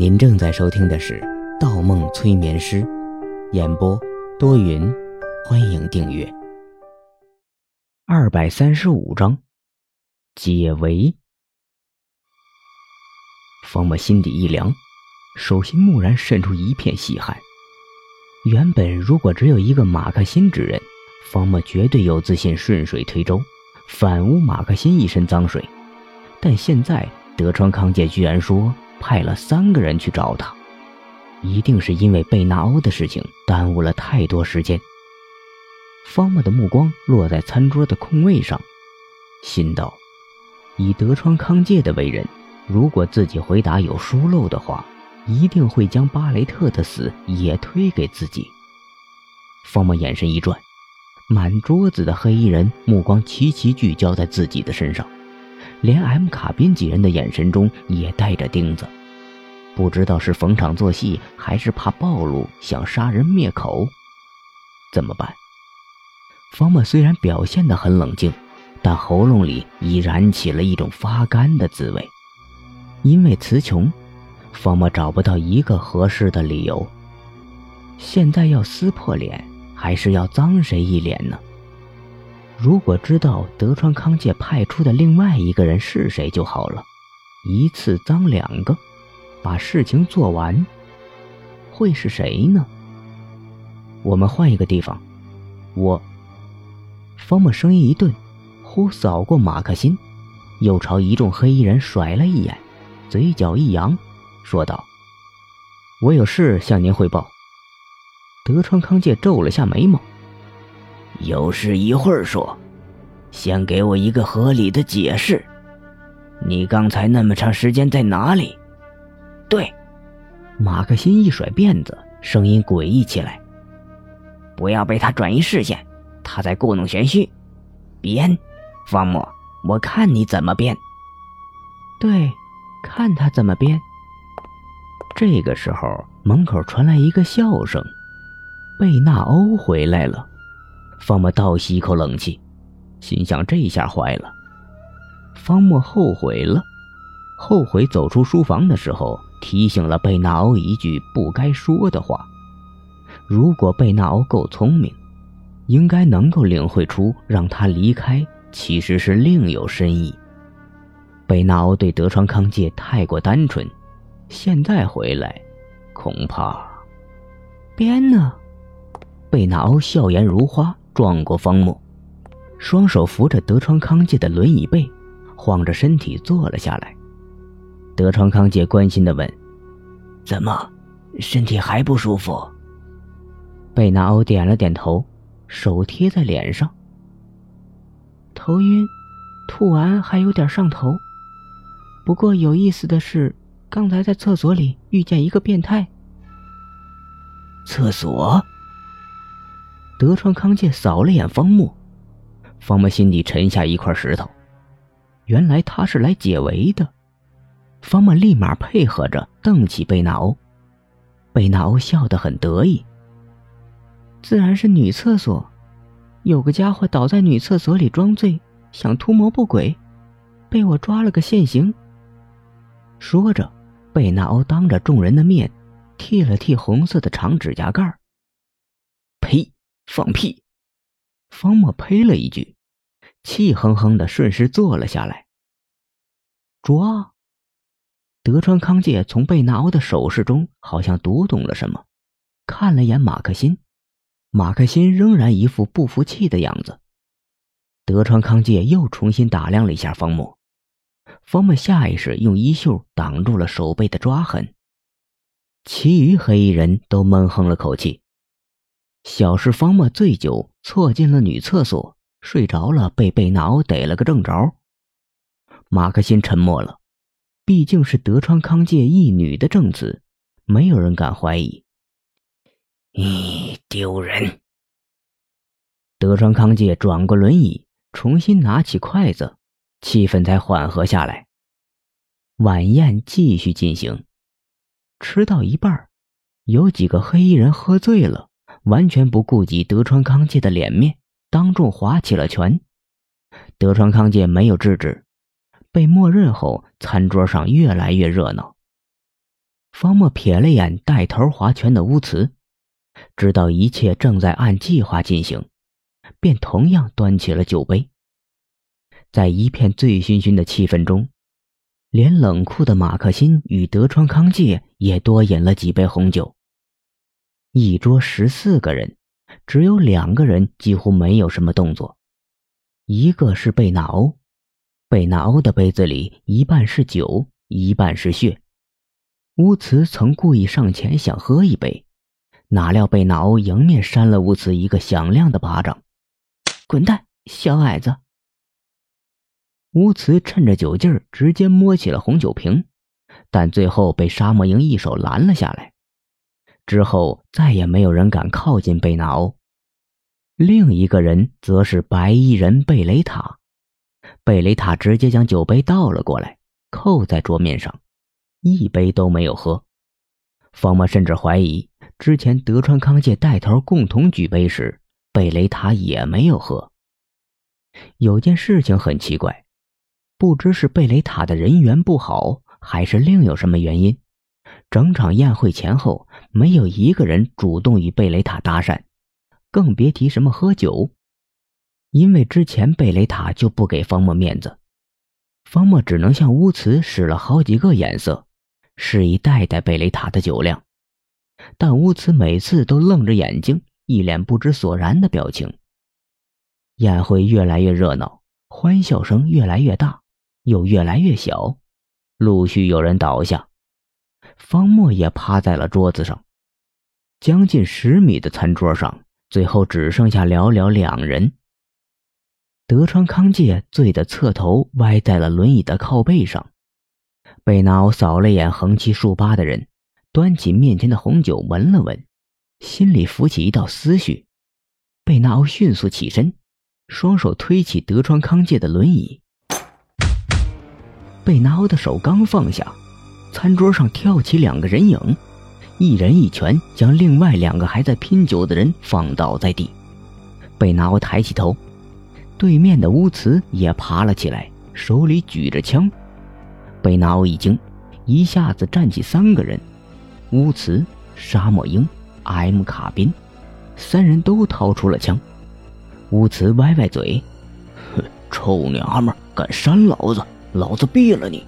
您正在收听的是《盗梦催眠师》，演播多云，欢迎订阅。二百三十五章，解围。方墨心底一凉，手心蓦然渗出一片细汗。原本如果只有一个马克辛之人，方墨绝对有自信顺水推舟，反诬马克辛一身脏水。但现在德川康介居然说。派了三个人去找他，一定是因为贝纳欧的事情耽误了太多时间。方墨的目光落在餐桌的空位上，心道：以德川康介的为人，如果自己回答有疏漏的话，一定会将巴雷特的死也推给自己。方墨眼神一转，满桌子的黑衣人目光齐齐聚焦在自己的身上。连 M 卡宾几人的眼神中也带着钉子，不知道是逢场作戏，还是怕暴露，想杀人灭口。怎么办？方墨虽然表现得很冷静，但喉咙里已燃起了一种发干的滋味。因为词穷，方墨找不到一个合适的理由。现在要撕破脸，还是要脏谁一脸呢？如果知道德川康介派出的另外一个人是谁就好了，一次脏两个，把事情做完。会是谁呢？我们换一个地方。我。方墨声音一顿，忽扫过马克辛，又朝一众黑衣人甩了一眼，嘴角一扬，说道：“我有事向您汇报。”德川康介皱了下眉毛。有事一会儿说，先给我一个合理的解释。你刚才那么长时间在哪里？对，马克辛一甩辫子，声音诡异起来。不要被他转移视线，他在故弄玄虚。编，方墨，我看你怎么编。对，看他怎么编。这个时候，门口传来一个笑声，贝纳欧回来了。方墨倒吸一口冷气，心想：这下坏了。方墨后悔了，后悔走出书房的时候提醒了贝纳欧一句不该说的话。如果贝纳欧够聪明，应该能够领会出让他离开其实是另有深意。贝纳欧对德川康介太过单纯，现在回来，恐怕……编呢？贝纳欧笑颜如花。撞过方木，双手扶着德川康介的轮椅背，晃着身体坐了下来。德川康介关心地问：“怎么，身体还不舒服？”贝纳欧点了点头，手贴在脸上。头晕，吐完还有点上头。不过有意思的是，刚才在厕所里遇见一个变态。厕所。德川康介扫了眼方木，方木心底沉下一块石头。原来他是来解围的。方木立马配合着瞪起贝纳欧，贝纳欧笑得很得意。自然是女厕所，有个家伙倒在女厕所里装醉，想图谋不轨，被我抓了个现行。说着，贝纳欧当着众人的面剃了剃红色的长指甲盖。呸！放屁！方墨呸了一句，气哼哼的顺势坐了下来。抓！德川康介从贝纳欧的手势中好像读懂了什么，看了眼马克辛，马克辛仍然一副不服气的样子。德川康介又重新打量了一下方墨，方墨下意识用衣袖挡住了手背的抓痕。其余黑衣人都闷哼了口气。小事方墨醉酒，错进了女厕所，睡着了，被贝纳欧逮了个正着。马克辛沉默了，毕竟是德川康介一女的证词，没有人敢怀疑。咦，丢人！德川康介转过轮椅，重新拿起筷子，气氛才缓和下来。晚宴继续进行，吃到一半，有几个黑衣人喝醉了。完全不顾及德川康介的脸面，当众划起了拳。德川康介没有制止，被默认后，餐桌上越来越热闹。方墨瞥了眼带头划拳的乌慈，知道一切正在按计划进行，便同样端起了酒杯。在一片醉醺醺的气氛中，连冷酷的马克辛与德川康介也多饮了几杯红酒。一桌十四个人，只有两个人几乎没有什么动作，一个是贝纳欧，贝纳欧的杯子里一半是酒，一半是血。乌茨曾故意上前想喝一杯，哪料贝纳欧迎面扇了乌茨一个响亮的巴掌：“滚蛋，小矮子！”乌茨趁着酒劲儿，直接摸起了红酒瓶，但最后被沙漠鹰一手拦了下来。之后再也没有人敢靠近贝纳欧。另一个人则是白衣人贝雷塔，贝雷塔直接将酒杯倒了过来，扣在桌面上。一杯都没有喝，方墨甚至怀疑之前德川康介带头共同举杯时，贝雷塔也没有喝。有件事情很奇怪，不知是贝雷塔的人缘不好，还是另有什么原因，整场宴会前后没有一个人主动与贝雷塔搭讪，更别提什么喝酒。因为之前贝雷塔就不给方墨面子，方墨只能向乌慈使了好几个眼色。示意带带贝雷塔的酒量，但乌兹每次都愣着眼睛，一脸不知所然的表情。宴会越来越热闹，欢笑声越来越大，又越来越小，陆续有人倒下。方墨也趴在了桌子上，将近十米的餐桌上，最后只剩下寥寥两人。德川康介醉得侧头歪在了轮椅的靠背上。贝纳欧扫了眼横七竖八的人，端起面前的红酒闻了闻，心里浮起一道思绪。贝纳欧迅速起身，双手推起德川康介的轮椅。贝纳欧的手刚放下，餐桌上跳起两个人影，一人一拳将另外两个还在拼酒的人放倒在地。贝纳欧抬起头，对面的乌慈也爬了起来，手里举着枪。贝纳欧一惊，一下子站起三个人：乌茨、沙漠鹰、M 卡宾，三人都掏出了枪。乌茨歪歪嘴：“哼，臭娘们，敢扇老子，老子毙了你！”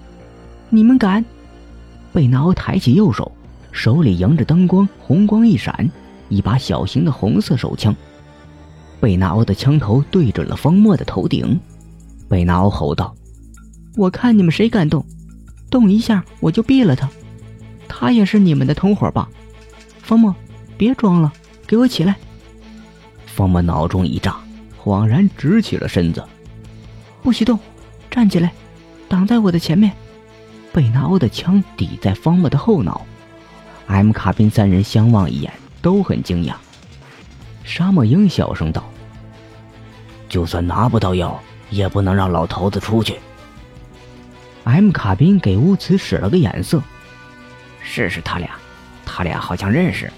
你们敢？贝纳欧抬起右手，手里迎着灯光，红光一闪，一把小型的红色手枪。贝纳欧的枪头对准了方墨的头顶。贝纳欧吼道：“我看你们谁敢动！”动一下我就毙了他，他也是你们的同伙吧？方墨，别装了，给我起来！方墨脑中一炸，恍然直起了身子。不许动，站起来，挡在我的前面。贝纳欧的枪抵在方墨的后脑。M 卡宾三人相望一眼，都很惊讶。沙漠鹰小声道：“就算拿不到药，也不能让老头子出去。” M 卡宾给乌兹使了个眼色，试试他俩，他俩好像认识。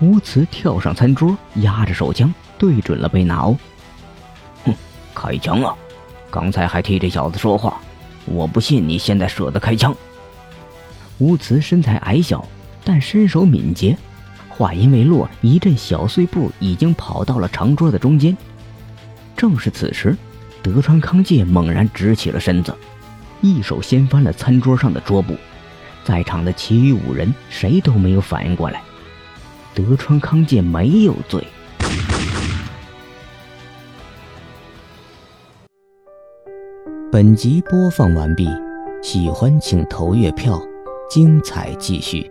乌兹跳上餐桌，压着手枪对准了贝纳欧。哼，开枪啊！刚才还替这小子说话，我不信你现在舍得开枪。乌兹身材矮小，但身手敏捷，话音未落，一阵小碎步已经跑到了长桌的中间。正是此时，德川康介猛然直起了身子。一手掀翻了餐桌上的桌布，在场的其余五人谁都没有反应过来。德川康介没有醉。本集播放完毕，喜欢请投月票，精彩继续。